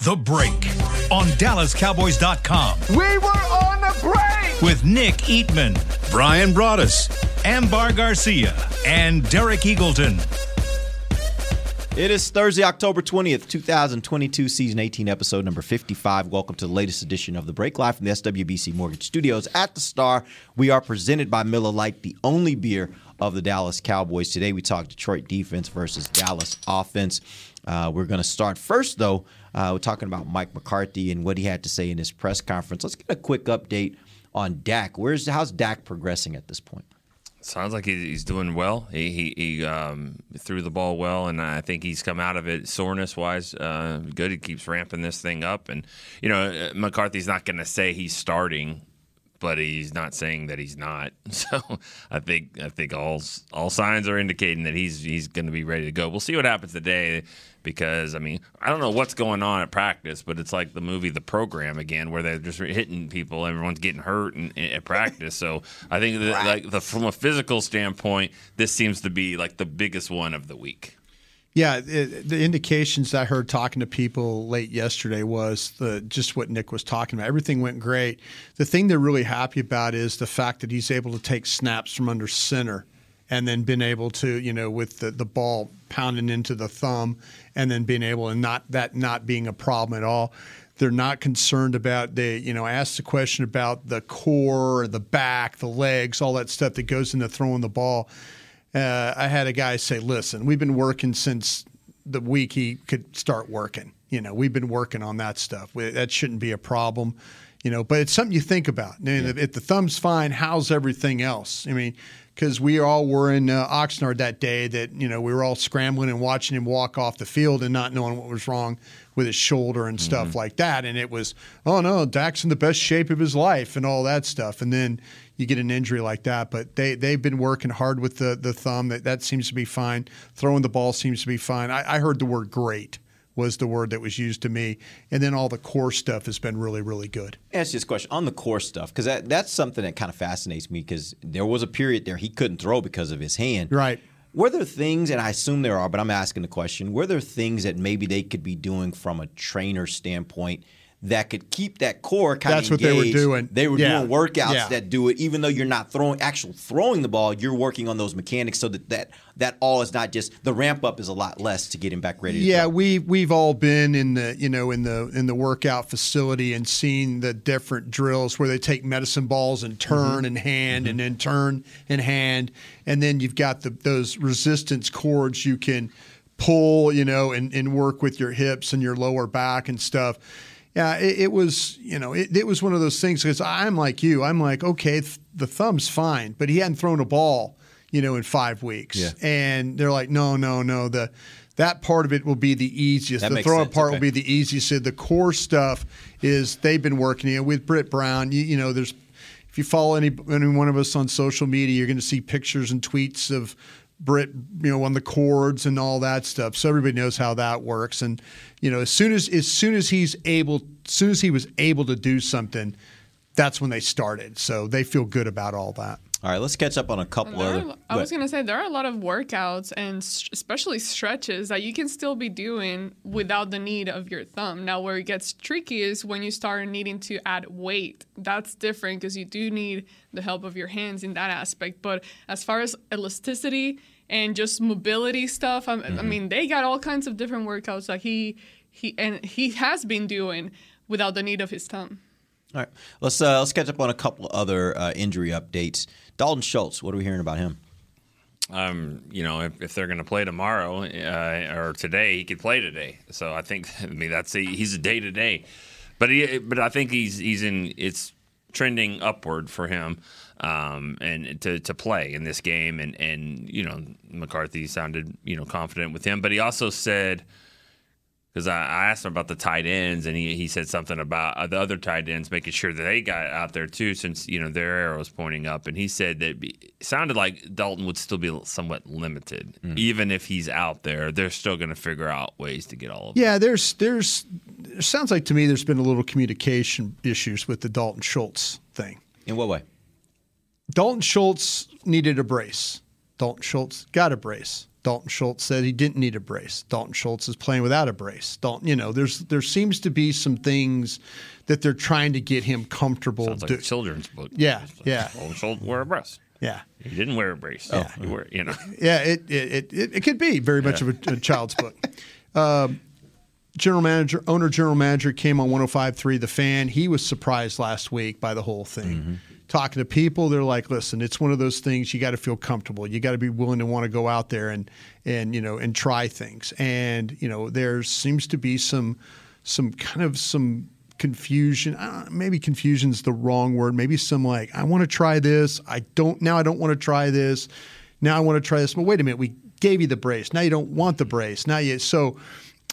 The Break on DallasCowboys.com. We were on the break! With Nick Eatman, Bryan Broaddus, Ambar Garcia, and Derek Eagleton. It is Thursday, October 20th, 2022, season 18, episode number 55. Welcome to the latest edition of The Break Live from the SWBC Mortgage Studios at the Star. We are presented by Miller Lite, the only beer of the Dallas Cowboys. Today we talk Detroit defense versus Dallas offense. Uh, we're going to start first, though. Uh, we're talking about Mike McCarthy and what he had to say in his press conference. Let's get a quick update on Dak. Where's how's Dak progressing at this point? Sounds like he's doing well. He he, he um, threw the ball well, and I think he's come out of it soreness wise uh, good. He keeps ramping this thing up, and you know McCarthy's not going to say he's starting, but he's not saying that he's not. So I think I think all all signs are indicating that he's he's going to be ready to go. We'll see what happens today because I mean I don't know what's going on at practice, but it's like the movie The Program again, where they're just hitting people, everyone's getting hurt in, in, at practice. So I think that like the, from a physical standpoint, this seems to be like the biggest one of the week. Yeah, it, the indications I heard talking to people late yesterday was the just what Nick was talking about. Everything went great. The thing they're really happy about is the fact that he's able to take snaps from under center and then been able to, you know, with the, the ball pounding into the thumb and then being able and not that not being a problem at all. They're not concerned about the, you know, I asked the question about the core, the back, the legs, all that stuff that goes into throwing the ball. Uh, I had a guy say, "Listen, we've been working since the week he could start working. You know, we've been working on that stuff. That shouldn't be a problem. You know, but it's something you think about. i Yeah. If the thumb's fine, how's everything else? I mean, because we all were in uh, Oxnard that day that you know we were all scrambling and watching him walk off the field and not knowing what was wrong with his shoulder and stuff mm-hmm. like that. And it was, oh no, Dak's in the best shape of his life and all that stuff. And then you get an injury like that. But they they've been working hard with the the thumb. That that seems to be fine. Throwing the ball seems to be fine. I, I heard the word great was the word that was used to me. And then all the core stuff has been really, really good. Ask you this question on the core stuff, because that, that's something that kind of fascinates me because there was a period there he couldn't throw because of his hand. Right. Were there things, and I assume there are, but I'm asking the question, were there things that maybe they could be doing from a trainer standpoint – that could keep that core kind That's of That's what they were doing. They were yeah. doing workouts yeah. that do it, even though you're not throwing actual throwing the ball. You're working on those mechanics so that that, that all is not just the ramp up is a lot less to get him back ready. Yeah, we we've all been in the you know in the in the workout facility and seen the different drills where they take medicine balls and turn mm-hmm. and hand mm-hmm. and then turn and hand, and then you've got the those resistance cords you can pull, you know, and, and work with your hips and your lower back and stuff yeah, it, it, was you know it, it was one of those things because I'm like you. I'm like okay, th- the thumb's fine, but he hadn't thrown a ball you know in five weeks, yeah. and they're like no no no the that part of it will be the easiest. That the throwing sense. part okay. will be the easiest. The core stuff is they've been working you know, with Britt Brown. You, you know, there's if you follow any any one of us on social media, you're going to see pictures and tweets of Britt, you know, on the cords and all that stuff. So everybody knows how that works. And you know, as soon as as soon as he's able, as soon as he was able to do something, that's when they started. So they feel good about all that. All right, let's catch up on a couple other. Are, I was going to say there are a lot of workouts and especially stretches that you can still be doing without the need of your thumb. Now, where it gets tricky is when you start needing to add weight. That's different because you do need the help of your hands in that aspect. But as far as elasticity and just mobility stuff, I, mm-hmm. I mean, they got all kinds of different workouts that he he and he has been doing without the need of his thumb. All right, let's uh, let's catch up on a couple other uh, injury updates. Dalton Schultz, what are we hearing about him? Um, you know, if, if they're going to play tomorrow uh, or today, he could play today. So I think, I mean, that's a, he's a day to day, but he, but I think he's he's in it's trending upward for him, um, and to to play in this game, and and you know McCarthy sounded you know confident with him, but he also said because I, I asked him about the tight ends, and he, he said something about uh, the other tight ends making sure that they got out there too, since you know their arrow was pointing up. And he said that be, it sounded like Dalton would still be somewhat limited, even if he's out there. They're still going to figure out ways to get all of them. Yeah, there's there's it sounds like to me there's been a little communication issues with the Dalton Schultz thing. In what way? Dalton Schultz needed a brace. Dalton Schultz got a brace. Dalton Schultz said he didn't need a brace. Dalton Schultz is playing without a brace. Dalton, you know, there's there seems to be some things that they're trying to get him comfortable. Sounds like do- a children's book. Yeah, yeah. Oh, Schultz wear a brace. yeah, He didn't wear a brace. Oh, he wear, you know. yeah. It it, it, it, could be very much of a, a child's book. Um, general manager, owner, general manager came on 105.3 The Fan. He was surprised last week by the whole thing. Talking to people, they're like, "Listen, it's one of those things. You got to feel comfortable. You got to be willing to want to go out there and and you know and try things. And you know, there seems to be some some kind of some confusion. Don't, maybe confusion's the wrong word. Maybe some like, I want to try this. I don't now. I don't want to try this. Now I want to try this. But wait a minute, we gave you the brace. Now you don't want the brace. Now you so.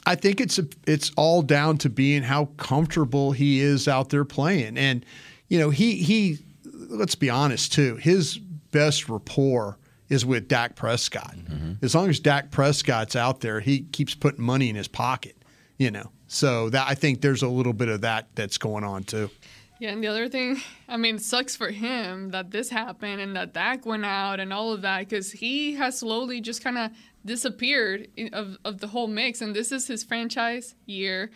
I think it's it's all down to being how comfortable he is out there playing, and you know he he. Let's be honest too. His best rapport is with Dak Prescott. Mm-hmm. As long as Dak Prescott's out there, he keeps putting money in his pocket. You know, so that I think there's a little bit of that that's going on too. Yeah, and the other thing, I mean, it sucks for him that this happened and that Dak went out and all of that because he has slowly just kind of disappeared of, of the whole mix. And this is his franchise year.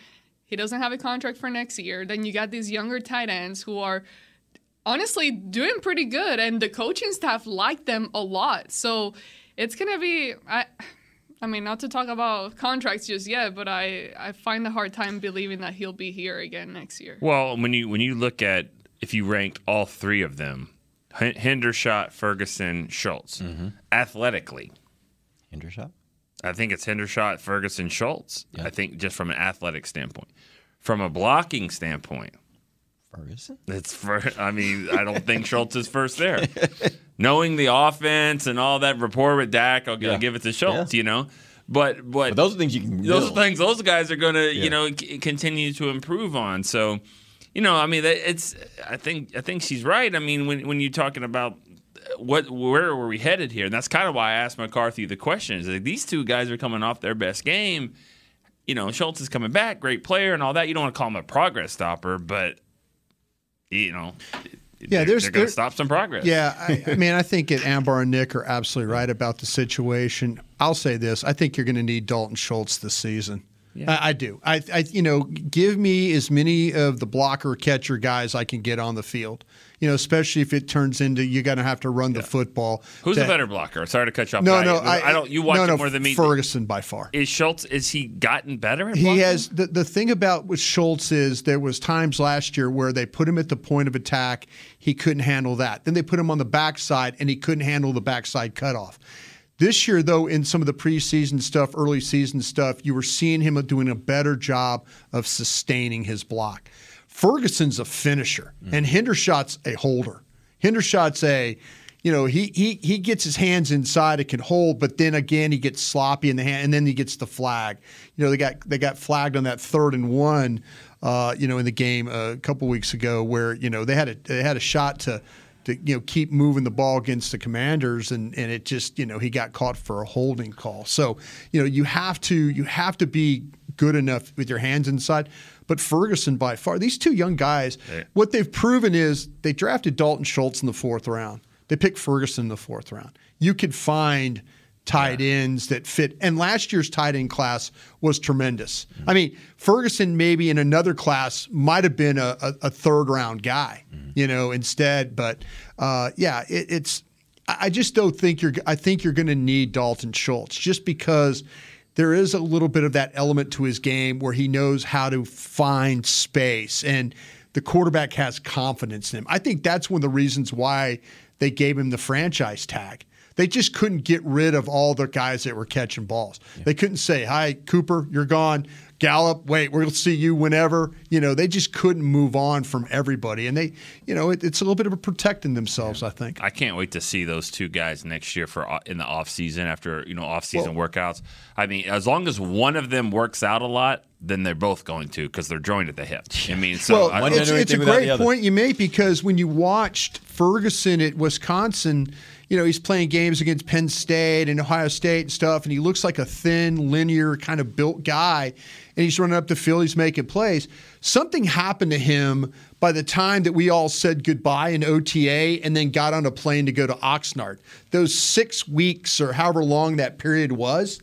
He doesn't have a contract for next year. Then you got these younger tight ends who are honestly doing pretty good, and the coaching staff like them a lot. So it's gonna be I. I mean, not to talk about contracts just yet, but I, I find a hard time believing that he'll be here again next year. Well, when you when you look at if you ranked all three of them, H- Hendershot, Ferguson, Schultz, mm-hmm. athletically, Hendershot? I think it's Hendershot, Ferguson, Schultz. I think just from an athletic standpoint, from a blocking standpoint, Ferguson? it's for. I mean, I don't think Schultz is first there. Knowing the offense and all that rapport with Dak, I'll, Yeah. I'll give it to Schultz. Yeah. You know, but but But those are things you can. those are things those guys are going to Yeah. you know c- continue to improve on so you know i mean it's i think i think she's right i mean when when you're talking about uh, what where were we headed here and that's kind of why i asked mccarthy the question is like these two guys are coming off their best game you know schultz is coming back great player and all that you don't want to call him a progress stopper but you know Yeah, they're, there's- they're going to stop some progress Yeah, I, I mean, I think that Ambar and Nick are absolutely right about the situation. I'll say this: I think you're going to need Dalton Schultz this season. I, I do. I, I, you know, give me as many of the blocker catcher guys I can get on the field. You know, especially if it turns into you're going to have to run the football. who's to- a better blocker sorry to cut you off No, no, I, I don't you watch no, it no, more than me Ferguson by far. is schultz is he gotten better at He has the, the thing about with Schultz is there was times last year where they put him at the point of attack, he couldn't handle that. Then they put him on the backside and he couldn't handle the backside cutoff. This year, though, in some of the preseason stuff, early season stuff, you were seeing him doing a better job of sustaining his block. Ferguson's a finisher, and Hendershot's a holder. Hendershot's a, you know, he he he gets his hands inside, it can hold, but then again he gets sloppy in the hand, and then he gets the flag. You know, they got they got flagged on that third and one, uh, you know, in the game a couple weeks ago where you know they had a they had a shot to. To, you know, keep moving the ball against the commanders, and, and it just, you know, he got caught for a holding call. So, you know, you have to you have to be good enough with your hands inside. But Ferguson, by far, these two young guys, what they've proven is they drafted Dalton Schultz in the fourth round. They picked Ferguson in the fourth round. You could find tight ends that fit. And last year's tight end class was tremendous. I mean, Ferguson maybe in another class might have been a, a, a third round guy, you know, instead. But uh, yeah, it, it's. I I just don't think you're. I think you're going to need Dalton Schultz just because there is a little bit of that element to his game where he knows how to find space and the quarterback has confidence in him. I think that's one of the reasons why they gave him the franchise tag. They just couldn't get rid of all the guys that were catching balls. They couldn't say, "Hi, Cooper, you're gone." Gallup, wait, we'll see you whenever. You know, they just couldn't move on from everybody, and they, you know, it, it's a little bit of a protecting themselves. I think. I can't wait to see those two guys next year for uh, in the off season after you know off season workouts. I mean, as long as one of them works out a lot, then they're both going to because they're joined at the hip. I mean, so well, I, One it's, doesn't it's a anything without the great point you make because when you watched Ferguson at Wisconsin, you know, he's playing games against Penn State and Ohio State and stuff, and he looks like a thin, linear, kind of built guy, and he's running up the field, he's making plays. Something happened to him by the time that we all said goodbye in OTA and then got on a plane to go to Oxnard. Those six weeks or however long that period was,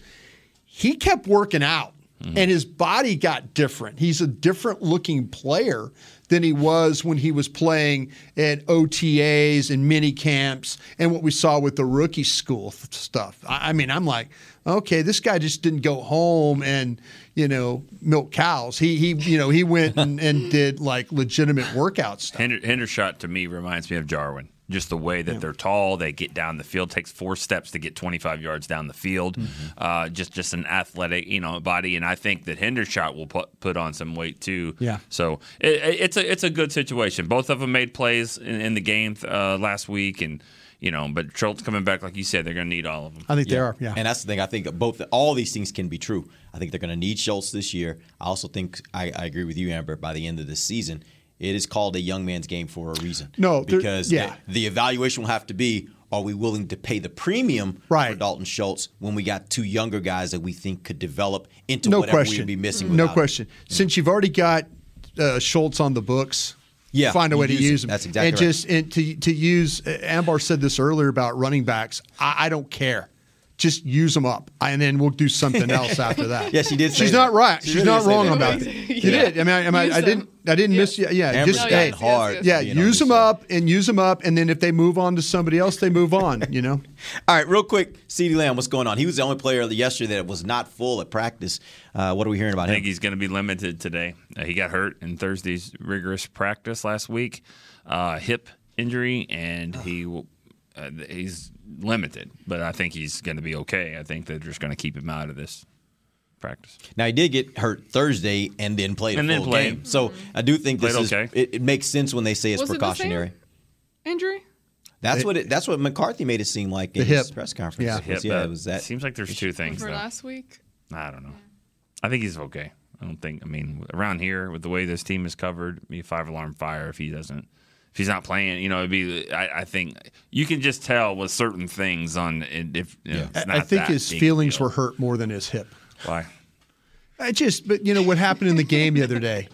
he kept working out mm-hmm. and his body got different. He's a different looking player than he was when he was playing at OTAs and mini camps and what we saw with the rookie school stuff. I, I mean, I'm like, okay, this guy just didn't go home and you know milk cows. He he you know he went and, and did like legitimate workout stuff. Hendershot to me reminds me of Jarwin. Just the way that they're tall, they get down the field. Takes four steps to get 25 yards down the field. Mm-hmm. Uh, just just an athletic, you know, body. And I think that Hendershot will put put on some weight too. Yeah. So it, it's a it's a good situation. Both of them made plays in, in the game uh, last week, and you know, but Schultz coming back, like you said, they're going to need all of them. I think they are. Yeah. And that's the thing. I think both all these things can be true. I think they're going to need Schultz this year. I also think I, I agree with you, Ambar. By the end of this season, it is called a young man's game for a reason. No, because yeah. the, the evaluation will have to be: Are we willing to pay the premium for Dalton Schultz when we got two younger guys that we think could develop into no whatever question. we'd be missing? No without him? question. Since you've already got uh, Schultz on the books, Yeah, find a way to use use him. him. That's exactly and right. just and to to use. uh, Ambar said this earlier about running backs. I, I don't care. Just use them up, and then we'll do something else after that. Yeah, she did say She's that. not right. She She's really not wrong that. about it. You Yeah. did. I mean, I, I, mean, Use I didn't. I didn't miss. Yeah, yeah. Ambar's just No, hey, yes, hard. yes, yeah. Use this them side. up and use them up, and then if they move on to somebody else, they move on. You know. All right, real quick, CeeDee Lamb, what's going on? He was the only player yesterday that was not full at practice. Uh, what are we hearing about him? I think he's going to be limited today. Uh, he got hurt in Thursday's rigorous practice last week, uh, hip injury, and he uh, he's limited. But I think he's going to be okay. I think they're just going to keep him out of this practice. Now he did get hurt Thursday and then played And a then full played. game. So I do think this Played is okay. it, it makes sense when they say it's Was it the same? precautionary. Injury? That's what it, that's what McCarthy made it seem like in his hip. press conference. Yeah. It Hip, yeah, uh, it was that. Seems like there's two things. For last week? I don't know. I think he's okay. I don't think. I mean, around here with the way this team is covered, it'd be five alarm fire if he doesn't. If he's not playing, you know, it'd be. I, I think you can just tell with certain things on if. It's I, think his feelings deal. were hurt more than his hip. Why? I just, but you know what happened in the game the other day.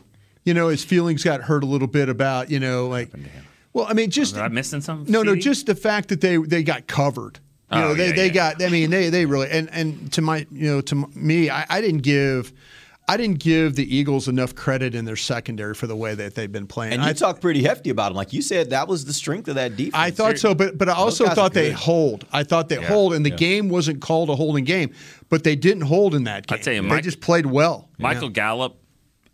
You know, his feelings got hurt a little bit about you know like. Well, I mean, oh, just Was I missing something? no, no, just the fact that they they got covered. You Oh, know, they yeah, they yeah. got. I mean, they they really and and to my you know to me, I, I didn't give. I didn't give the Eagles enough credit in their secondary for the way that they've been playing. and you I, talked pretty hefty about them, like you said that was the strength of that defense. I thought so, but but I also thought they hold. I thought they Yeah. hold, and the game wasn't called a holding game, but they didn't hold in that game. I'd tell you, they Mike- just played well. Michael Gallup,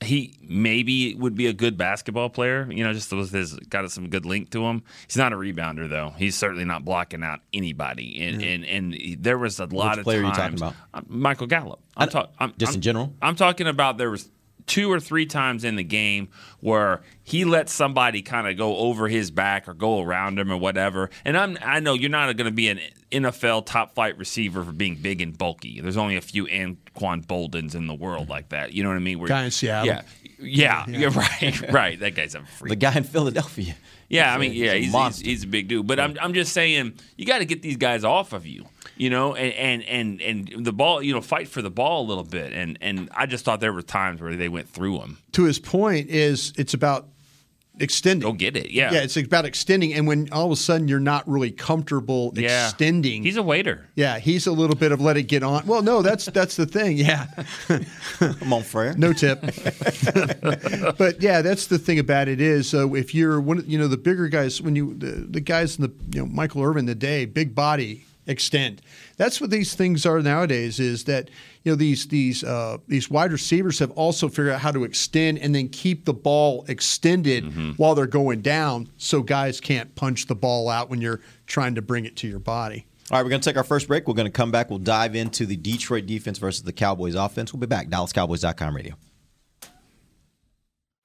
he maybe would be a good basketball player. You know, just with his got some good link to him. He's not a rebounder though. He's certainly not blocking out anybody. And and, and there was a lot of player are you times. talking about? Michael Gallup. I'm talking just I'm- in general? I'm talking about there was two or three times in the game where he lets somebody kind of go over his back or go around him or whatever. And I'm I know you're not going to be an NFL top flight receiver for being big and bulky. There's only a few Anquan Boldens in the world like that. You know what I mean? Where, Guy in Seattle. Yeah. Yeah, you're right, right. That guy's a freak. the guy in Philadelphia. Yeah, I mean, yeah, he's a he's, he's, he's a big dude. But I'm, I'm just saying, you got to get these guys off of you, you know, and, and and and the ball, you know, fight for the ball a little bit. And and I just thought there were times where they went through him. To his point, is it's about extending. Go get it, yeah, Yeah, it's about extending, and when all of a sudden you're not really comfortable yeah. extending. He's a waiter. yeah, he's a little bit of let it get on. Well, no, that's that's the thing. Yeah, Come on, Frere. no tip. but yeah, that's the thing about it is uh, if you're one, of- you know, the bigger guys when you the, the guys in the you know Michael Irvin the day, big body extend. That's what these things are nowadays. Is that you know these these uh, these wide receivers have also figured out how to extend and then keep the ball extended while they're going down, so guys can't punch the ball out when you're trying to bring it to your body. All right, we're going to take our first break. We're going to come back. We'll dive into the Detroit defense versus the Cowboys offense. We'll be back. DallasCowboys.com radio.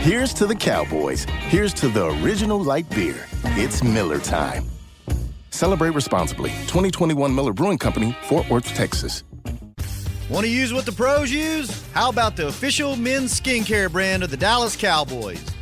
Here's to the Cowboys. Here's to the original light beer. It's Miller Time. Celebrate responsibly. 2021 Miller Brewing Company, Fort Worth, Texas. Want to use what the pros use? How about the official men's skincare brand of the Dallas Cowboys?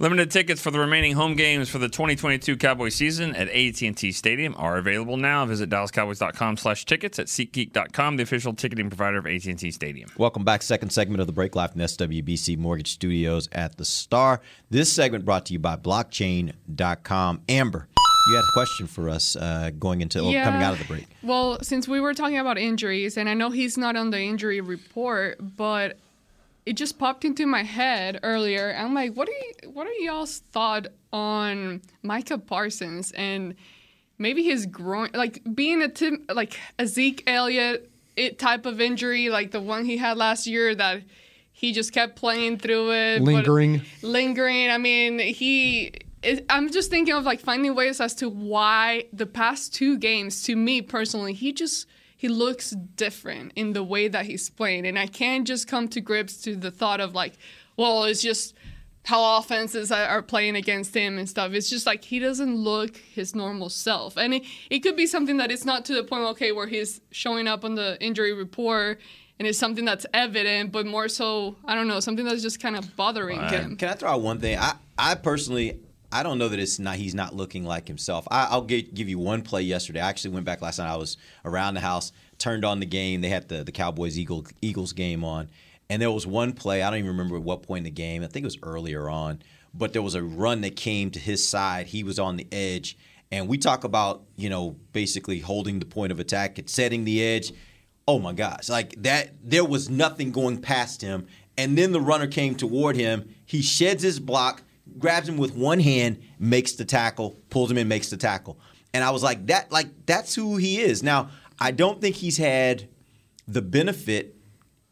Limited tickets for the remaining home games for the 2022 Cowboy season at AT&T Stadium are available now. Visit DallasCowboys.com slash tickets at SeatGeek.com, the official ticketing provider of AT&T Stadium. Welcome back. Second segment of the break live from SWBC Mortgage Studios at the Star. This segment brought to you by Blockchain.com. Ambar, you had a question for us uh, going into Yeah. coming out of the break. Well, since we were talking about injuries, and I know he's not on the injury report, but it just popped into my head earlier. I'm like, what are you, what are y'all's thought on Micah Parsons and maybe his groin, like being a Tim, like a Zeke Elliott it type of injury, like the one he had last year that he just kept playing through it, but- Lingering. lingering. I mean, he. It, I'm just thinking of like finding ways as to why the past two games, to me personally, he just he looks different in the way that he's playing, and I can't just come to grips to the thought of like, well, it's just how offenses are are playing against him and stuff. It's just like he doesn't look his normal self, and it, it could be something that it's not to the point okay where he's showing up on the injury report. And it's something that's evident, but more so, I don't know, something that's just kind of bothering him. Can I throw out one thing? I, I personally, I don't know that it's not. He's not looking like himself. I, I'll gi- give you one play yesterday. I actually went back last night. I was around the house, turned on the game. They had the the Cowboys Eagle, Eagles game on, and there was one play. I don't even remember at what point in the game. I think it was earlier on, but there was a run that came to his side. He was on the edge, and we talk about you know basically holding the point of attack, and setting the edge. Oh my gosh, like that. There was nothing going past him, and then the runner came toward him. He sheds his block grabs him with one hand, makes the tackle, pulls him in, makes the tackle. And I was like, that like that's who he is. Now, I don't think he's had the benefit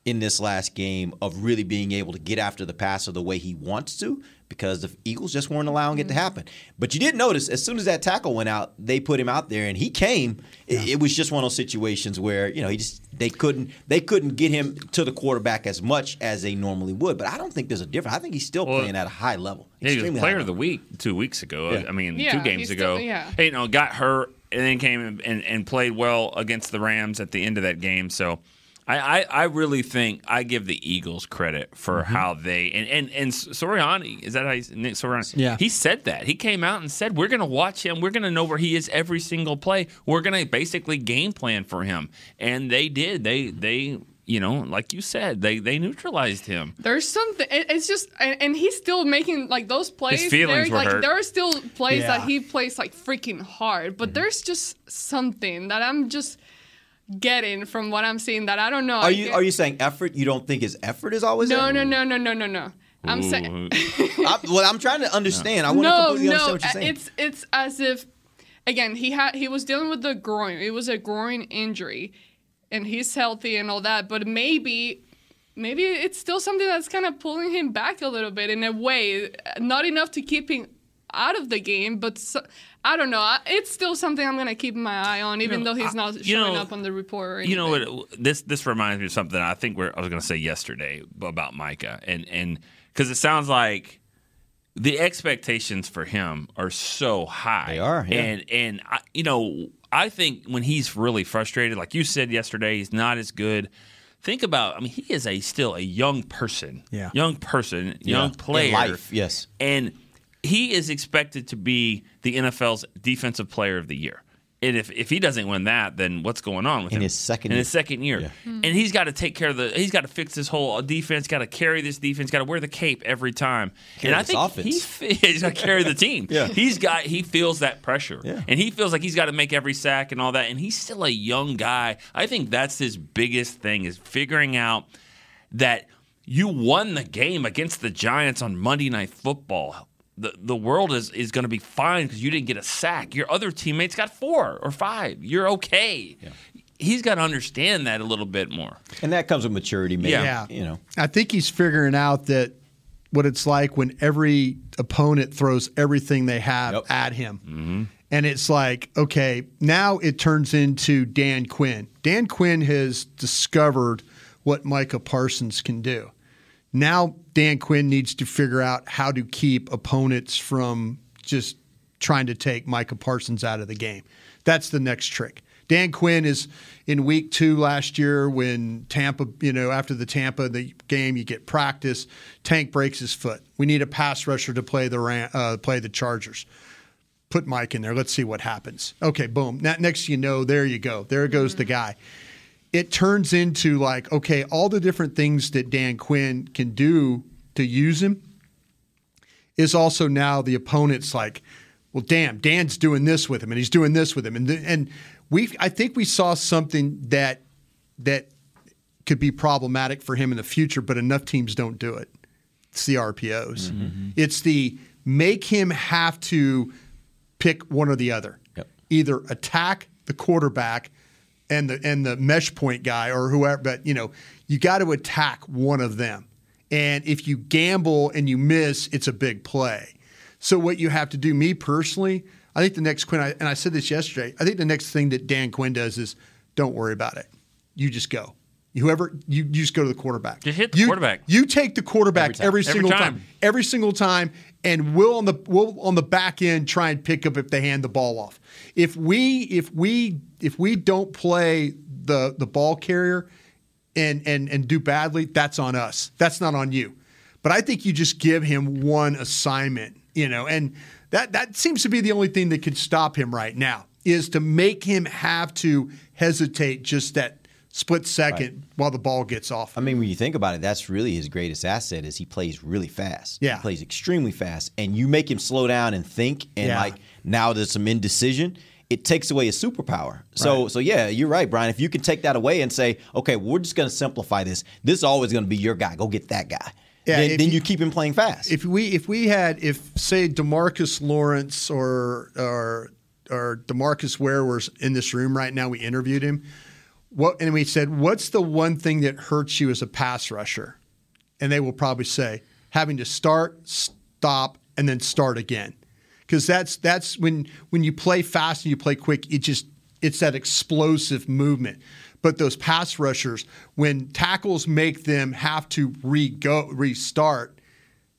in this last game of really being able to get after the passer the way he wants to because the Eagles just weren't allowing it to mm-hmm. happen. But you did notice as soon as that tackle went out, they put him out there and he came. It, it was just one of those situations where, you know, he just they couldn't they couldn't get him to the quarterback as much as they normally would. But I don't think there's a difference. I think he's still Well, playing at a high level. Yeah, he was extremely high player of the week two weeks ago. Yeah. I mean, Yeah, two games ago. still- yeah. Hey, you know, got hurt and then came and, and played well against the Rams at the end of that game. So I, I, I really think I give the Eagles credit for Mm-hmm. how they and and and Sirianni is that how he's, Nick Sirianni? Yeah. he said that he came out and said we're going to watch him. We're going to know where he is every single play. We're going to basically game plan for him, and they did. They they you know like you said they they neutralized him. There's something. it- It's just, and, and he's still making like those plays. feelings were like hurt. there are still plays Yeah. that he plays like freaking hard, Mm-hmm. but there's just something that I'm just getting from what I'm seeing that I don't know. Are you are you saying effort? You don't think his effort is always No, no, no, no, no, no, no. I'm saying I, well, I'm trying to understand. I want to no, completely understand no. what you're uh, saying. It's it's as if again he had he was dealing with the groin. It was a groin injury, and he's healthy and all that. But maybe maybe it's still something that's kind of pulling him back a little bit in a way. Not enough to keep him out of the game, but so, I don't know. It's still something I'm gonna keep my eye on, even know, though he's not you showing know- up on the report. Or You know what? This this reminds me of something I think we're, I was going to say yesterday about Micah, and and because it sounds like the expectations for him are so high. They are, yeah. and and I, you know I think when he's really frustrated, like you said yesterday, he's not as good. Think about, I mean, he is a still a young person, Yeah. young person, Yeah. young In player, life, yes. and he is expected to be the NFL's defensive player of the year. And if, if he doesn't win that, then what's going on with In him? his second in year. his second year, Yeah. Hmm. and he's got to take care of the. He's got to fix this whole defense. Got to carry this defense. Got to wear the cape every time. Carry and I think offense. he he's got to carry the team. Yeah. he's got he feels that pressure, Yeah. and he feels like he's got to make every sack and all that. And he's still a young guy. I think that's his biggest thing is figuring out that you won the game against the Giants on Monday Night Football. The, the world is, is going to be fine because you didn't get a sack. Your other teammates got four or five. You're okay. He's got to understand that a little bit more. and that comes with maturity, maybe. Yeah. You know. I think he's figuring out that what it's like when every opponent throws everything they have Yep. at him. Mm-hmm. And it's like, okay, now it turns into Dan Quinn. Dan Quinn has discovered what Micah Parsons can do. Now Dan Quinn needs to figure out how to keep opponents from just trying to take Micah Parsons out of the game. That's the next trick. Dan Quinn is in week two last year when Tampa, you know, after the Tampa the game, you get practice. Tank breaks his foot. We need a pass rusher to play the uh, play the Chargers. Put Mike in there. Let's see what happens. Okay, boom. Next you know, there you go. There goes the guy. It turns into like, okay, all the different things that Dan Quinn can do to use him is also now the opponent's like, well, damn, Dan's doing this with him, and he's doing this with him, and and we, I think we saw something that that could be problematic for him in the future, but enough teams don't do it. It's the RPOs. Mm-hmm. Mm-hmm. It's the make him have to pick one or the other. Yep. Either attack the quarterback and the and the mesh point guy or whoever, but you know, you got to attack one of them. And if you gamble and you miss, it's a big play. So what you have to do, me personally, I think the next Quinn, and I said this yesterday, I think the next thing that Dan Quinn does is don't worry about it. You just go. Whoever you, you just go to the quarterback. Just hit the You- quarterback. You take the quarterback Every every, time. Every single time. time. Every single time, and we'll on the we'll on the back end try and pick up if they hand the ball off. If we if we if we don't play the the ball carrier and and and do badly, that's on us. That's not on you. But I think you just give him one assignment, you know, and that that seems to be the only thing that could stop him right now is to make him have to hesitate just that split second while the ball gets off. I mean, when you think about it, that's really his greatest asset is he plays really fast. Yeah. He plays extremely fast. And you make him slow down and think and Yeah. like now there's some indecision, it takes away his superpower. So Right. so yeah, you're right, Bryan. If you can take that away and say, okay, we're just gonna simplify this. This is always gonna be your guy. Go get that guy. Yeah, then, then you- you keep him playing fast. If we if we had if say Demarcus Lawrence or or or Demarcus Ware was in this room right now, we interviewed him. What and we said, what's the one thing that hurts you as a pass rusher? And they will probably say having to start, stop, and then start again. Because that's that's when when you play fast and you play quick, it just it's that explosive movement. But those pass rushers, when tackles make them have to re go restart,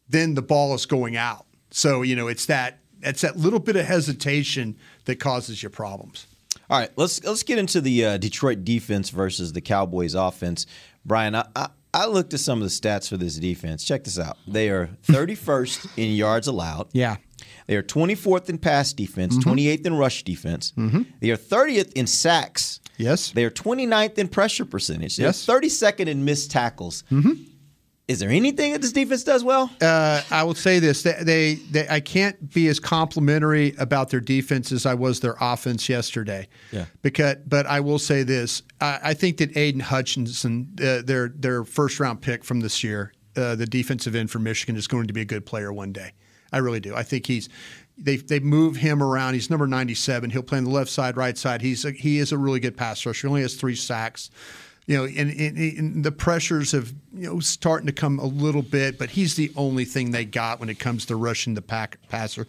then the ball is going out. So you know it's that it's that little bit of hesitation that causes you problems. All right, let's let's get into the uh, Detroit defense versus the Cowboys offense. Bryan, I, I, I looked at some of the stats for this defense. Check this out. They are 31st in yards allowed. Yeah. They are 24th in pass defense, Mhm. 28th in rush defense. Mhm. They are 30th in sacks. Yes. They are 29th in pressure percentage. They're Yes. 32nd in missed tackles. Mhm. Is there anything that this defense does well? Uh, I will say this: they, they, they, I can't be as complimentary about their defense as I was their offense yesterday. Yeah. Because, but I will say this: I, I think that Aidan Hutchinson, uh, their their first round pick from this year, uh, the defensive end for Michigan, is going to be a good player one day. I really do. I think he's. They they move him around. He's number ninety seven. He'll play on the left side, right side. He's a, he is a really good pass rusher. He only has three sacks you know, and, and, and the pressures have you know starting to come a little bit, but he's the only thing they got when it comes to rushing the pack passer.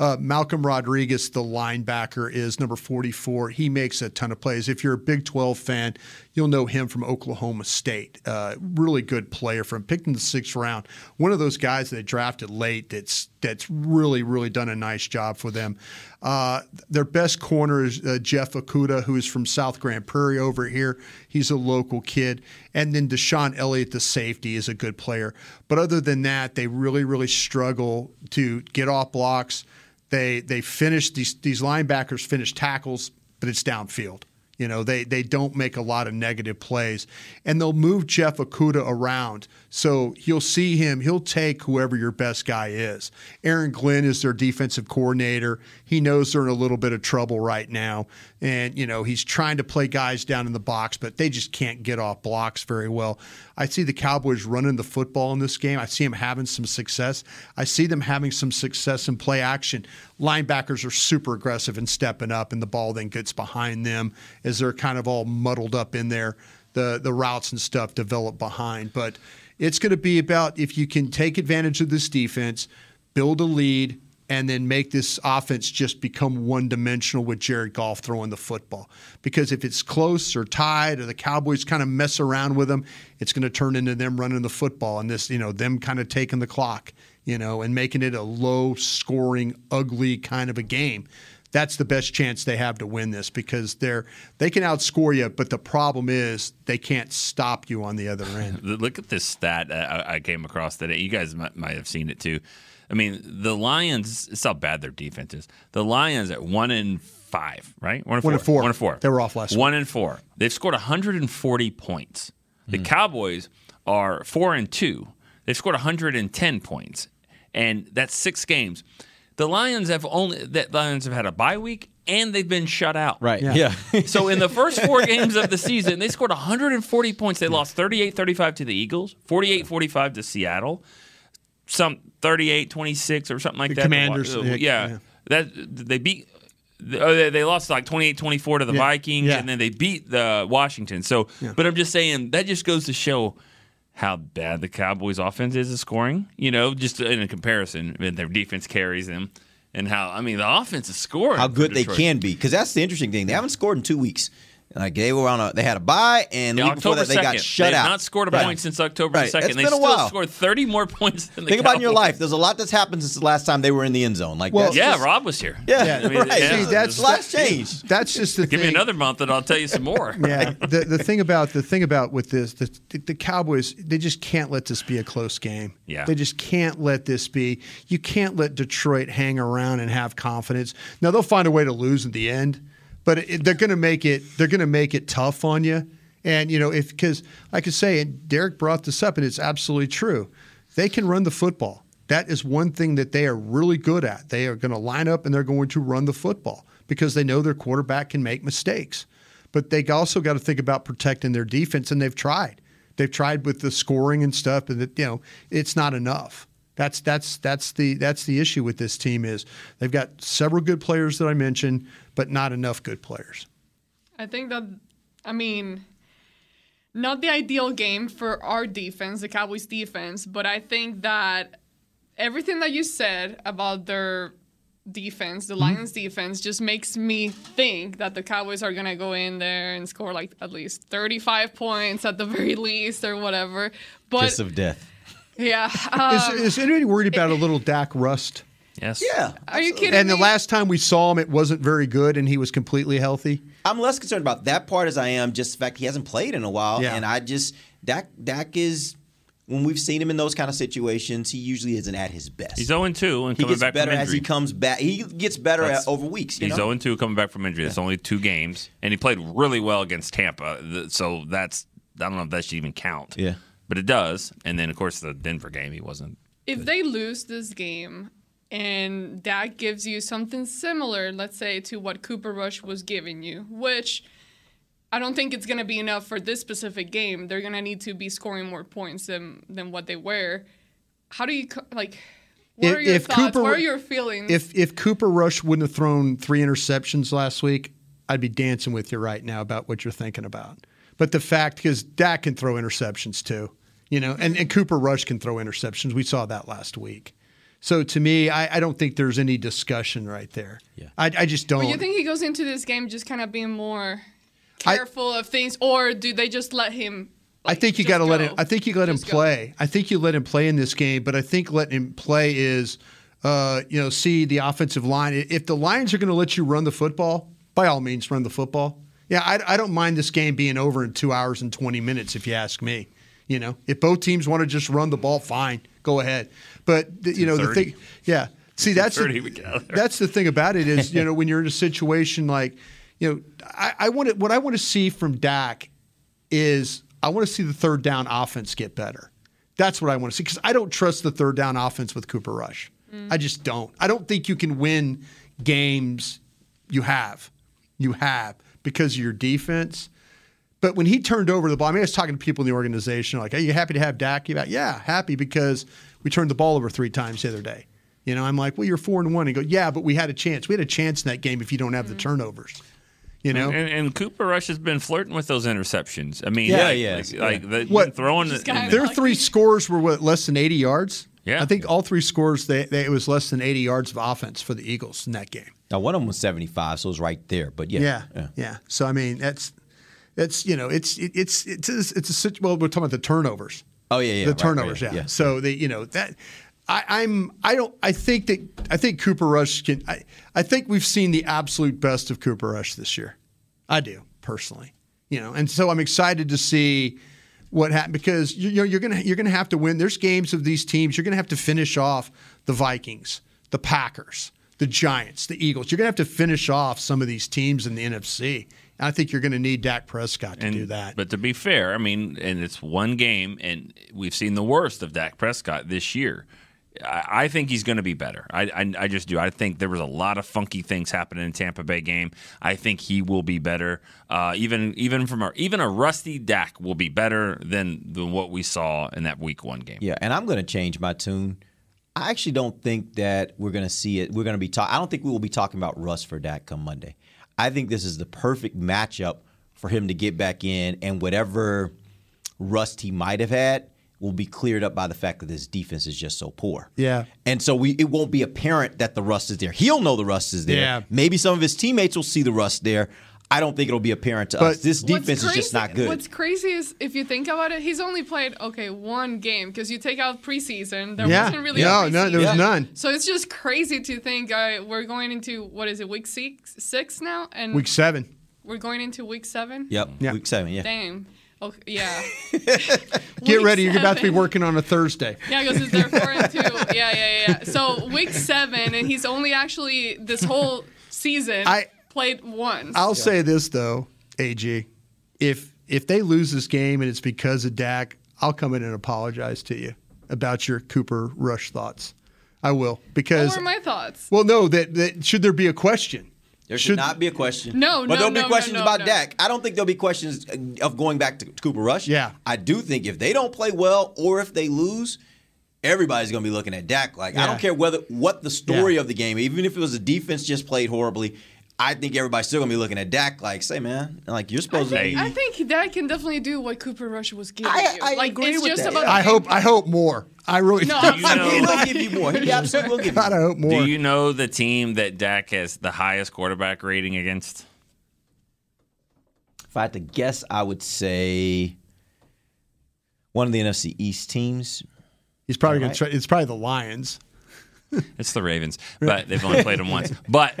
Uh, Malcolm Rodriguez, the linebacker, is number 44. He makes a ton of plays. If you're a Big 12 fan, you'll know him from Oklahoma State. Uh, really good player from picked in the sixth round. One of those guys they drafted late that's that's really really done a nice job for them. Uh, their best corner is uh, Jeff Okudah, who is from South Grand Prairie over here. He's a local kid. And then DeShon Elliott, the safety, is a good player. But other than that, they really, really struggle to get off blocks. They they finish these these linebackers finish tackles, but it's downfield. You know, they they don't make a lot of negative plays, and they'll move Jeff Okudah around. So you'll see him. He'll take whoever your best guy is. Aaron Glenn is their defensive coordinator. He knows they're in a little bit of trouble right now, and you know he's trying to play guys down in the box, but they just can't get off blocks very well. I see the Cowboys running the football in this game. I see them having some success. I see them having some success in play action. Linebackers are super aggressive and stepping up, and the ball then gets behind them as they're kind of all muddled up in there. The the routes and stuff develop behind, but it's going to be about if you can take advantage of this defense, build a lead, and then make this offense just become one dimensional with Jared Goff throwing the football. Because if it's close or tied or the Cowboys kind of mess around with them, it's going to turn into them running the football and this, you know, them kind of taking the clock, you know, and making it a low scoring, ugly kind of a game. That's the best chance they have to win this because they're they can outscore you, but the problem is they can't stop you on the other end. Look at this stat I came across today. You guys might have seen it too. I mean, the Lions. It's how bad their defense is. The Lions at one and five, right? One and One four. and four. One and four. They were off last One and four. They've scored 140 points. The Hmm. Cowboys are four and two. They've scored 110 points, and that's six games. The Lions have only the Lions have had a bye week and they've been shut out. Right. Yeah. so in the first four games of the season, they scored 140 points. They lost 38-35 to the Eagles, 48-45 to Seattle, some 38-26 or something like The that. Commanders, yeah, yeah. yeah. That they beat oh, they they lost like 28-24 to the Yeah, Vikings yeah. and then they beat the Washington. So, Yeah. but I'm just saying that just goes to show how bad the Cowboys offense is at scoring, you know, just in a comparison, and their defense carries them. And how I mean the offense is scoring. How good they can be, because that's the interesting thing. They haven't scored in two weeks. Like they were on a, they had a bye, and Yeah, before October that they got shut They've out. not scored a Right. point since October Right. 2nd. It's they been a still while. scored 30 more points than the Think about in your life. There's a lot that's happened since the last time they were in the end zone. Like Well, that's Yeah, just- Rob was here. Yeah, I mean, right. yeah. See, that's a lot's changed. That's just the Give thing. me another month and I'll tell you some more. yeah, the the thing about the thing about with this, the, the Cowboys, they just can't let this be a close game. Yeah. they just can't let this be. You can't let Detroit hang around and have confidence. Now they'll find a way to lose in the end, but it, they're going to make it. They're going to make it tough on you. And you know, if because I say, and Derek brought this up, and it's absolutely true. They can run the football. That is one thing that they are really good at. They are going to line up and they're going to run the football because they know their quarterback can make mistakes but they also got to think about protecting their defense, and they've tried. They've tried with the scoring and stuff, and it, you know it's not enough. That's that's that's the that's the issue with this team is they've got several good players that I mentioned, but not enough good players. I think that, I mean, not the ideal game for our defense, the Cowboys defense, but I think that everything that you said about their defense, the mm-hmm. Lions defense, just makes me think that the Cowboys are going to go in there and score like at least 35 points at the very least or whatever. But Kiss of death. Yeah. Um, is, is anybody worried about a little Dak rust? Yes. Yeah. Are you kidding And the last time we saw him, it wasn't very good, and he was completely healthy. I'm less concerned about that part as I am just the fact he hasn't played in a while. Yeah. And I just Dak Dak is when we've seen him in those kind of situations, he usually isn't at his best. He's 0 2 and he coming gets back better from as he comes back. He gets better at, over weeks. You He's know? 0 2 coming back from injury. That's only two games. And he played really well against Tampa. So that's, I don't know if that should even count. Yeah. But it does. And then, of course, the Denver game, he wasn't. if they lose this game and that gives you something similar, let's say, to what Cooper Rush was giving you, which I don't think it's going to be enough for this specific game. They're going to need to be scoring more points than, than what they were. How do you, like, what If- are your if thoughts? Cooper- what are your feelings? If if Cooper Rush wouldn't have thrown three interceptions last week, I'd be dancing with you right now about what you're thinking about. But the fact, because Dak can throw interceptions too, you know, and, and Cooper Rush can throw interceptions. We saw that last week. So to me, I, I don't think there's any discussion right there. Yeah. I, I just don't. But you think he goes into this game just kind of being more I- careful of things, or do they just let him? I think you got to let him. I think you let him play. I think you let him play in this game, but I think letting him play is, uh, you know, see the offensive line. If the Lions are going to let you run the football, by all means, run the football. Yeah, I, I don't mind this game being over in two hours and twenty minutes, if you ask me. You know, if both teams want to just run the ball, fine, go ahead. But the- you know, the thing, yeah. See, that's the, 2:30 we get out of there. that's the thing about it is, you know, when you're in a situation like, you know, I, I want to, what I want to see from Dak is I want to see the third down offense get better. That's what I want to see because I don't trust the third down offense with Cooper Rush. Mm. I just don't. I don't think you can win games you have. You have because of your defense. But when he turned over the ball, I mean, I was talking to people in the organization like, "Are you happy to have Dak?" You yeah, happy because we turned the ball over three times the other day. You know, I'm like, "Well, you're four and one." He go, "Yeah, but we had a chance. We had a chance in that game if you don't have the mm-hmm. turnovers." You know, And, and Cooper Rush has been flirting with those interceptions. I mean, Yeah, like, he like, has. like the, What- throwing the, kinda their three scores were what less than 80 yards. Yeah. I think all three scores they, they it was less than 80 yards of offense for the Eagles in that game. Now one of them was 75, so it was right there. But yeah, Yeah, yeah. So I mean, that's that's you know, it's it, it's it's it's, it's a well, we're talking about the turnovers. Oh yeah, yeah, the right, turnovers. right, yeah. So they, you know, that I, I'm I don't I think that I think Cooper Rush can. I I think we've seen the absolute best of Cooper Rush this year. I do personally, you know, and so I'm excited to see what happened because you, you're, you're gonna you're gonna have to win. There's games of these teams. You're gonna have to finish off the Vikings, the Packers, the Giants, the Eagles. You're gonna have to finish off some of these teams in the NFC. And I think you're going to need Dak Prescott to and, do that. But to be fair, I mean, and it's one game, and we've seen the worst of Dak Prescott this year. I, I think he's going to be better. I, I, I just do. I think there was a lot of funky things happening in Tampa Bay game. I think he will be better. Uh, even even from our even a rusty Dak will be better than than what we saw in that Week One game. Yeah, and I'm going to change my tune. I actually don't think that we're going to see it. We're going to be talking. I don't think we will be talking about Russ for Dak come Monday. I think this is the perfect matchup for him to get back in, and whatever rust he might have had will be cleared up by the fact that this defense is just so poor. Yeah. And so we it won't be apparent that the rust is there. He'll know the rust is there. Yeah. Maybe some of his teammates will see the rust there. I don't think it'll be apparent to But- us. This What's defense is just not good. What's crazy is if you think about it, he's only played okay one game because you take out preseason. There Yeah. wasn't really No, a no, there was preseason. none. So it's just crazy to think uh, we're going into what is it week six six now and Week seven. we're going into week seven. Yep. yeah. Week seven. Yeah. Damn. Okay, yeah. Get Week ready. You're about to be working on a Thursday. Yeah, because it's there four and two. Yeah, yeah, yeah. So week seven, and he's only actually this whole season I- played once. I'll say this though, AG, if if they lose this game and it's because of Dak, I'll come in and apologize to you about your Cooper Rush thoughts. I will because what were my thoughts? well, no, that, that should there be a question? There should, not be a question. No, but no, there'll no, be questions no, no, about no. Dak. I don't think there'll be questions of going back to Cooper Rush. Yeah. I do think if they don't play well or if they lose, everybody's going to be looking at Dak. Like I don't care whether what the story Yeah. of the game, even if it was a defense just played horribly. I think everybody's still gonna be looking at Dak like, say, man, like you're I supposed to think, be. I think Dak can definitely do what Cooper Rush was giving I- you. I like agree it's with just that. about. I hope I hope more. I really No, do. I'm You know- he will give you more. He absolutely will give you. God, I hope more. Do you know the team that Dak has the highest quarterback rating against? If I had to guess, I would say one of the NFC East teams. He's probably All gonna. try. It's probably the Lions. It's the Ravens, but they've only played them once. But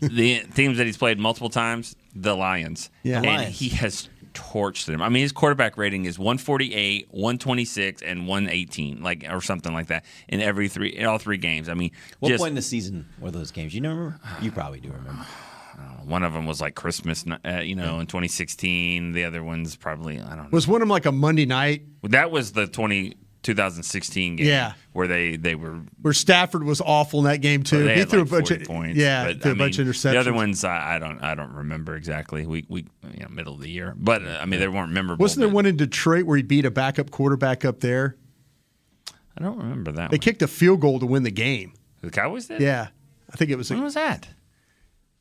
the teams that he's played multiple times, the Lions. Yeah. and Lions. he has torched them. I mean, his quarterback rating is 148, 126, and 118, like or something like that in every three, in all three games. I mean, What just point in the season were those games? You remember? You probably do remember. one of them was like Christmas, uh, you know, in 2016. The other one's probably I don't know. Was one of them like a Monday night That was the 20, 2016 game. Yeah. where they they were where Stafford was awful in that game too? They he had threw like a bunch of points. Yeah, but, threw I a bunch mean, of interceptions. The other ones, I, I don't, I don't remember exactly. We, we, you know, middle of the year, but uh, I mean, they weren't memorable. Wasn't there but one in Detroit where he beat a backup quarterback up there? I don't remember that. They one. kicked a field goal to win the game. The Cowboys did. Yeah, I think it was. When was that?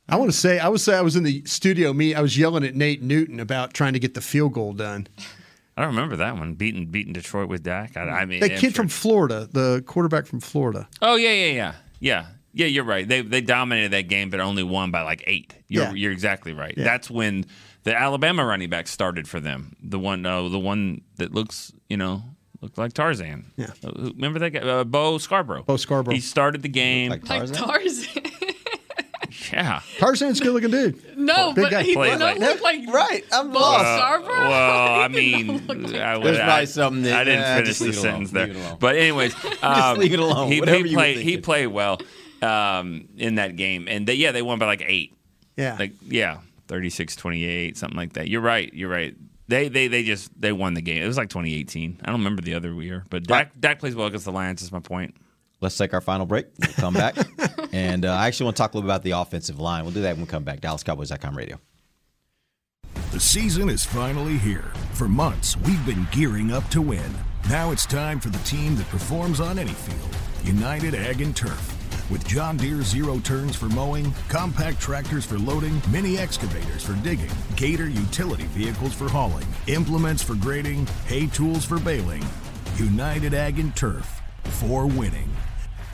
I want to say I would say I was in the studio. Me, I was yelling at Nate Newton about trying to get the field goal done. I don't remember that one. Beating beating Detroit with Dak. I, I mean, That I'm kid sure- from Florida, the quarterback from Florida. Oh yeah, yeah, yeah, yeah, yeah. You're right. They they dominated that game, but only won by like eight. You're Yeah. you're exactly right. Yeah. That's when the Alabama running back started for them. The one, no, the one that looks, you know. Looked like Tarzan. Yeah. Uh, Remember that guy? Uh, Bo Scarborough. Bo Scarborough. He started the game. Like Like Tarzan? Tarzan. yeah. Tarzan's a good looking dude. no, Big but guy. he Played did not like- look like Right, I'm Bo lost. Scarborough. Well, I He did mean, not look like- I, There's I- probably something that- I didn't finish just the leave it alone. sentence there. Leave it alone. But anyways, um, leave it alone. He, Whatever he you were played. He thinking. played well um, in that game, and they, yeah, they won by like eight. Yeah. Like yeah, 36-28, something like that. You're right. You're right. They they they just they won the game. It was like 2018. I don't remember the other year, but Dak, Dak plays well against the Lions. Is my point. Let's take our final break. We'll come back. and uh, I actually want to talk a little bit about the offensive line. We'll do that when we come back. DallasCowboys.com radio. The season is finally here. For months, we've been gearing up to win. Now it's time for the team that performs on any field United Ag and Turf. With John Deere zero turns for mowing, compact tractors for loading, mini excavators for digging, Gator utility vehicles for hauling, implements for grading, hay tools for baling. United Ag and Turf for winning.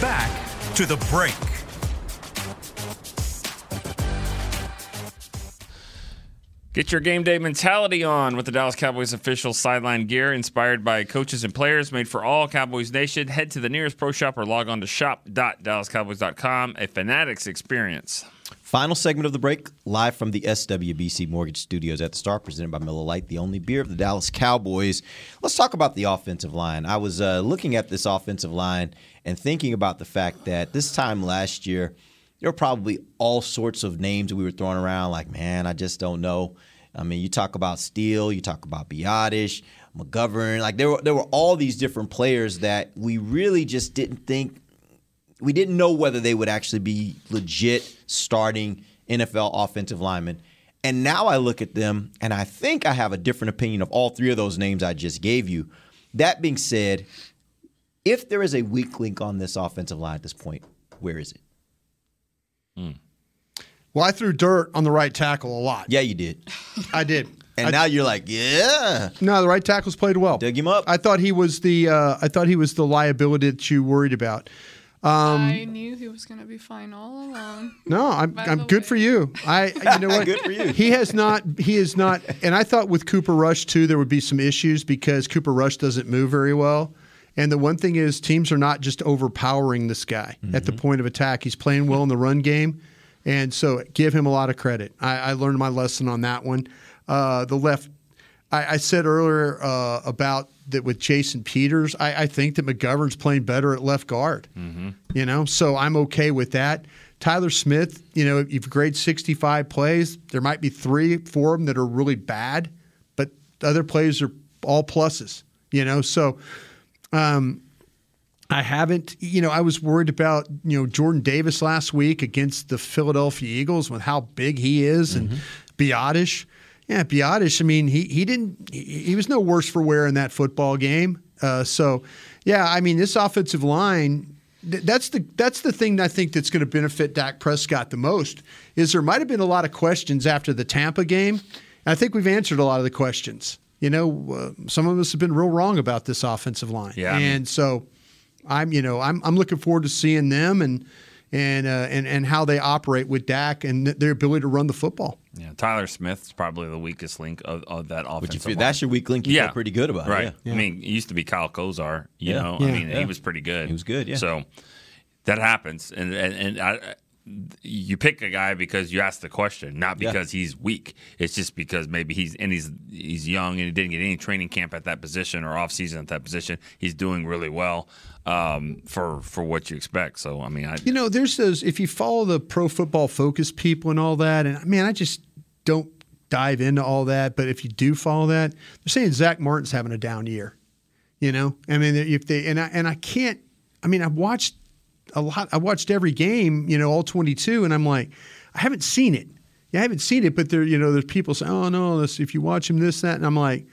Back to the break. Get your game day mentality on with the Dallas Cowboys official sideline gear inspired by coaches and players made for all Cowboys Nation. Head to the nearest pro shop or log on to shop.dallascowboys.com. A Fanatics experience. Final segment of the break, live from the SWBC Mortgage Studios at the Star, presented by Miller Lite, the only beer of the Dallas Cowboys. Let's talk about the offensive line. I was uh, looking at this offensive line and thinking about the fact that this time last year, there were probably all sorts of names that we were throwing around, like, man, I just don't know. I mean, you talk about Steele, you talk about Biadasz, McGovern. Like there were there were all these different players that we really just didn't think we didn't know whether they would actually be legit starting NFL offensive linemen. And now I look at them and I think I have a different opinion of all three of those names I just gave you. That being said, if there is a weak link on this offensive line at this point, where is it? Well, I threw dirt on the right tackle a lot. Yeah, you did. I did. And I- now you're like, yeah. No, the right tackles played well. Dug him up. I thought he was the uh, I thought he was the liability that you worried about. Um, I knew he was going to be fine all along. No, I'm I'm the good for you. I you know what? Good for you. He has not he is not and I thought with Cooper Rush too there would be some issues because Cooper Rush doesn't move very well. And the one thing is teams are not just overpowering this guy at the point of attack. He's playing well in the run game. And so give him a lot of credit. I, I learned my lesson on that one. Uh, the left I, I said earlier uh, about that with Jason Peters. I, I think that McGovern's playing better at left guard. You know, so I'm okay with that. Tyler Smith, you know, if you grade 65 plays, there might be three, four of them that are really bad, but the other plays are all pluses. You know, so um, I haven't, you know, I was worried about, you know, Jordan Davis last week against the Philadelphia Eagles with how big he is and Biadasz. Yeah, Biadasz, I mean, he, he didn't, he, he was no worse for wear in that football game. Uh, so, yeah, I mean, this offensive line, th- that's the that's the thing I think that's going to benefit Dak Prescott the most. Is there might have been a lot of questions after the Tampa game, and I think we've answered a lot of the questions. You know, uh, some of us have been real wrong about this offensive line, Yeah, I mean- and so I'm you know I'm I'm looking forward to seeing them and and uh, and and how they operate with Dak and their ability to run the football. Yeah, Tyler Smith's probably the weakest link of, of that offensive. But you feel line. that's your weak link. You yeah, feel pretty good about it, right. yeah. I mean, it used to be Kyle Kosier. You Yeah. know, Yeah. I mean, Yeah. he was pretty good. He was good, yeah. So that happens, and and, and I, you pick a guy because you ask the question, not Yeah. because he's weak. It's just because maybe he's and he's he's young and he didn't get any training camp at that position or off season at that position. He's doing really well um, for for what you expect. So I mean, I You know, there's those if you follow the pro football focus people and all that, and man, I just don't dive into all that. But if you do follow that, they're saying Zack Martin's having a down year. You know, I mean, if they and I and I can't. I mean, I've watched a lot. I watched every game. You know, all 22, and I'm like, I haven't seen it. Yeah, I haven't seen it. But there, you know, there's people saying, oh no, this if you watch him this that, and I'm like,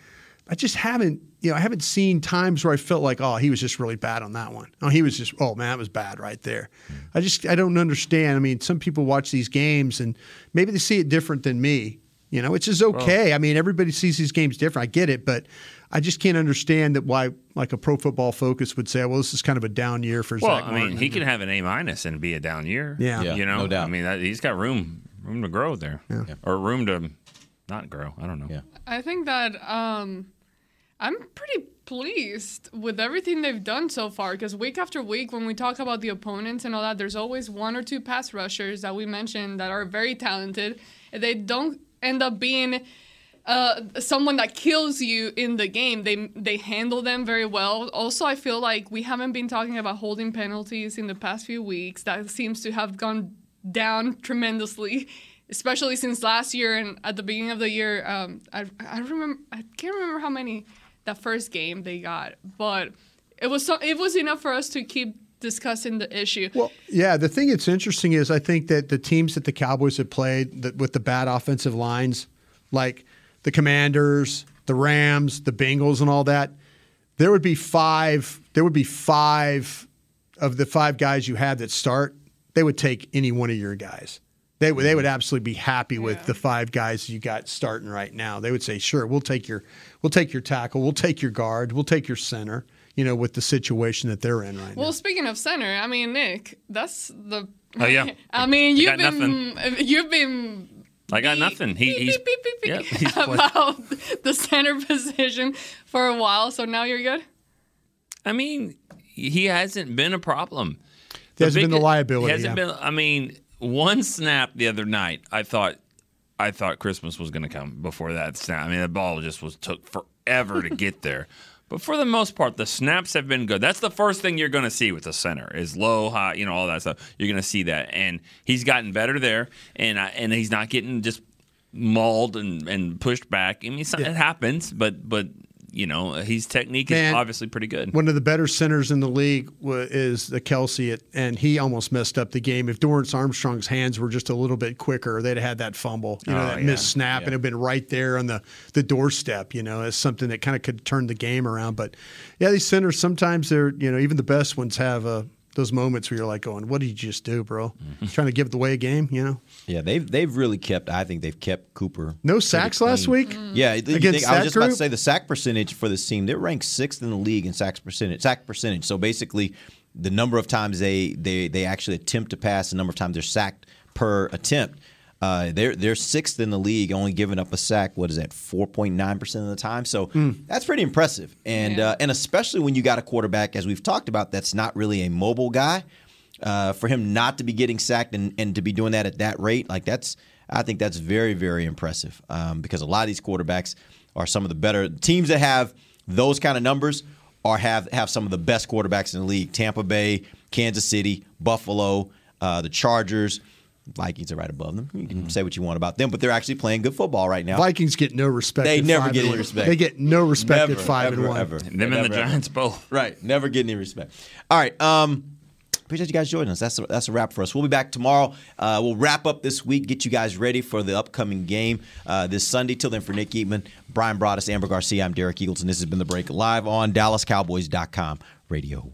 I just haven't. You know, I haven't seen times where I felt like, oh, he was just really bad on that one. Oh, he was just, oh man, that was bad right there. Hmm. I just, I don't understand. I mean, some people watch these games and maybe they see it different than me. You know, which is okay. I mean, everybody sees these games different. I get it, but I just can't understand that why, like a Pro Football Focus would say, well, this is kind of a down year for well, Zack I mean, Martin. he can have an A minus and be a down year. Yeah. Yeah, you know, no doubt. I mean, that, he's got room room to grow there, or room to not grow. I don't know. Yeah. I think that um, I'm pretty pleased with everything they've done so far because week after week, when we talk about the opponents and all that, there's always one or two pass rushers that we mentioned that are very talented. They don't end up being uh, someone that kills you in the game. They they handle them very well. Also, I feel like we haven't been talking about holding penalties in the past few weeks. That seems to have gone down tremendously, especially since last year and at the beginning of the year. Um, I I remember I can't remember how many that first game they got, but it was so, it was enough for us to keep discussing the issue. Well, yeah. The thing that's interesting is I think that the teams that the Cowboys have played that with the bad offensive lines, like the Commanders, the Rams, the Bengals, and all that, there would be five. There would be five of the five guys you had that start. They would take any one of your guys. They would. They would absolutely be happy with the five guys you got starting right now. They would say, "Sure, we'll take your, we'll take your tackle, we'll take your guard, we'll take your center." You know, with the situation that they're in right now. Well, speaking of center, I mean Nick, that's the. Oh, yeah. I mean, I you've got been you've been I got nothing. He, he's yeah, he's about the center position for a while, so now you're good. I mean, he hasn't been a problem. He hasn't been the liability, He hasn't yeah. been. I mean, one snap the other night, I thought, I thought Christmas was going to come before that snap. I mean, the ball just was took forever to get there. But for the most part, the snaps have been good. That's the first thing you're going to see with the center is low, high, you know, all that stuff. You're going to see that, and he's gotten better there, and I, and he's not getting just mauled and, and pushed back. I mean, so- it happens, but but you know, his technique is Man, obviously pretty good. One of the better centers in the league is the Kelce, at, and he almost messed up the game. If Dorance Armstrong's hands were just a little bit quicker, they'd have had that fumble, you know, Oh, that yeah. missed snap, Yeah. and it'd been right there on the, the doorstep. You know, as something that kind of could turn the game around. But yeah, these centers sometimes they're you know even the best ones have uh, those moments where you're like going, "What did you just do, bro?" Mm-hmm. Trying to give away a game, you know. Yeah, they've they've really kept. I think they've kept Cooper. No sacks last clean. week? Yeah, you Against think- I was just about to say the sack percentage for this team. They're ranked sixth in the league in sacks percentage. Sack percentage. So basically, the number of times they they they actually attempt to pass, the number of times they're sacked per attempt. Uh, they're they're sixth in the league, only giving up a sack. What is that? Four point nine percent of the time. So that's pretty impressive. And uh, and especially when you got a quarterback, as we've talked about, that's not really a mobile guy. Uh, for him not to be getting sacked and, and to be doing that at that rate, like that's I think that's very very impressive. Um, because a lot of these quarterbacks are some of the better teams that have those kind of numbers are have have some of the best quarterbacks in the league. Tampa Bay, Kansas City, Buffalo, uh, the Chargers. Vikings are right above them. You can say what you want about them, but they're actually playing good football right now. Vikings get no respect. They at never five get any respect. They get no respect Never, at five ever, and one. Ever. Them and the Never, ever. Giants both. Right. Never get any respect. All right. Um, appreciate you guys joining us. That's a, that's a wrap for us. We'll be back tomorrow. Uh, we'll wrap up this week, get you guys ready for the upcoming game uh, this Sunday. Till then, for Nick Eatman, Bryan Broaddus, Ambar Garcia, I'm Derek Eagleton. This has been The Break live on DallasCowboys.com radio.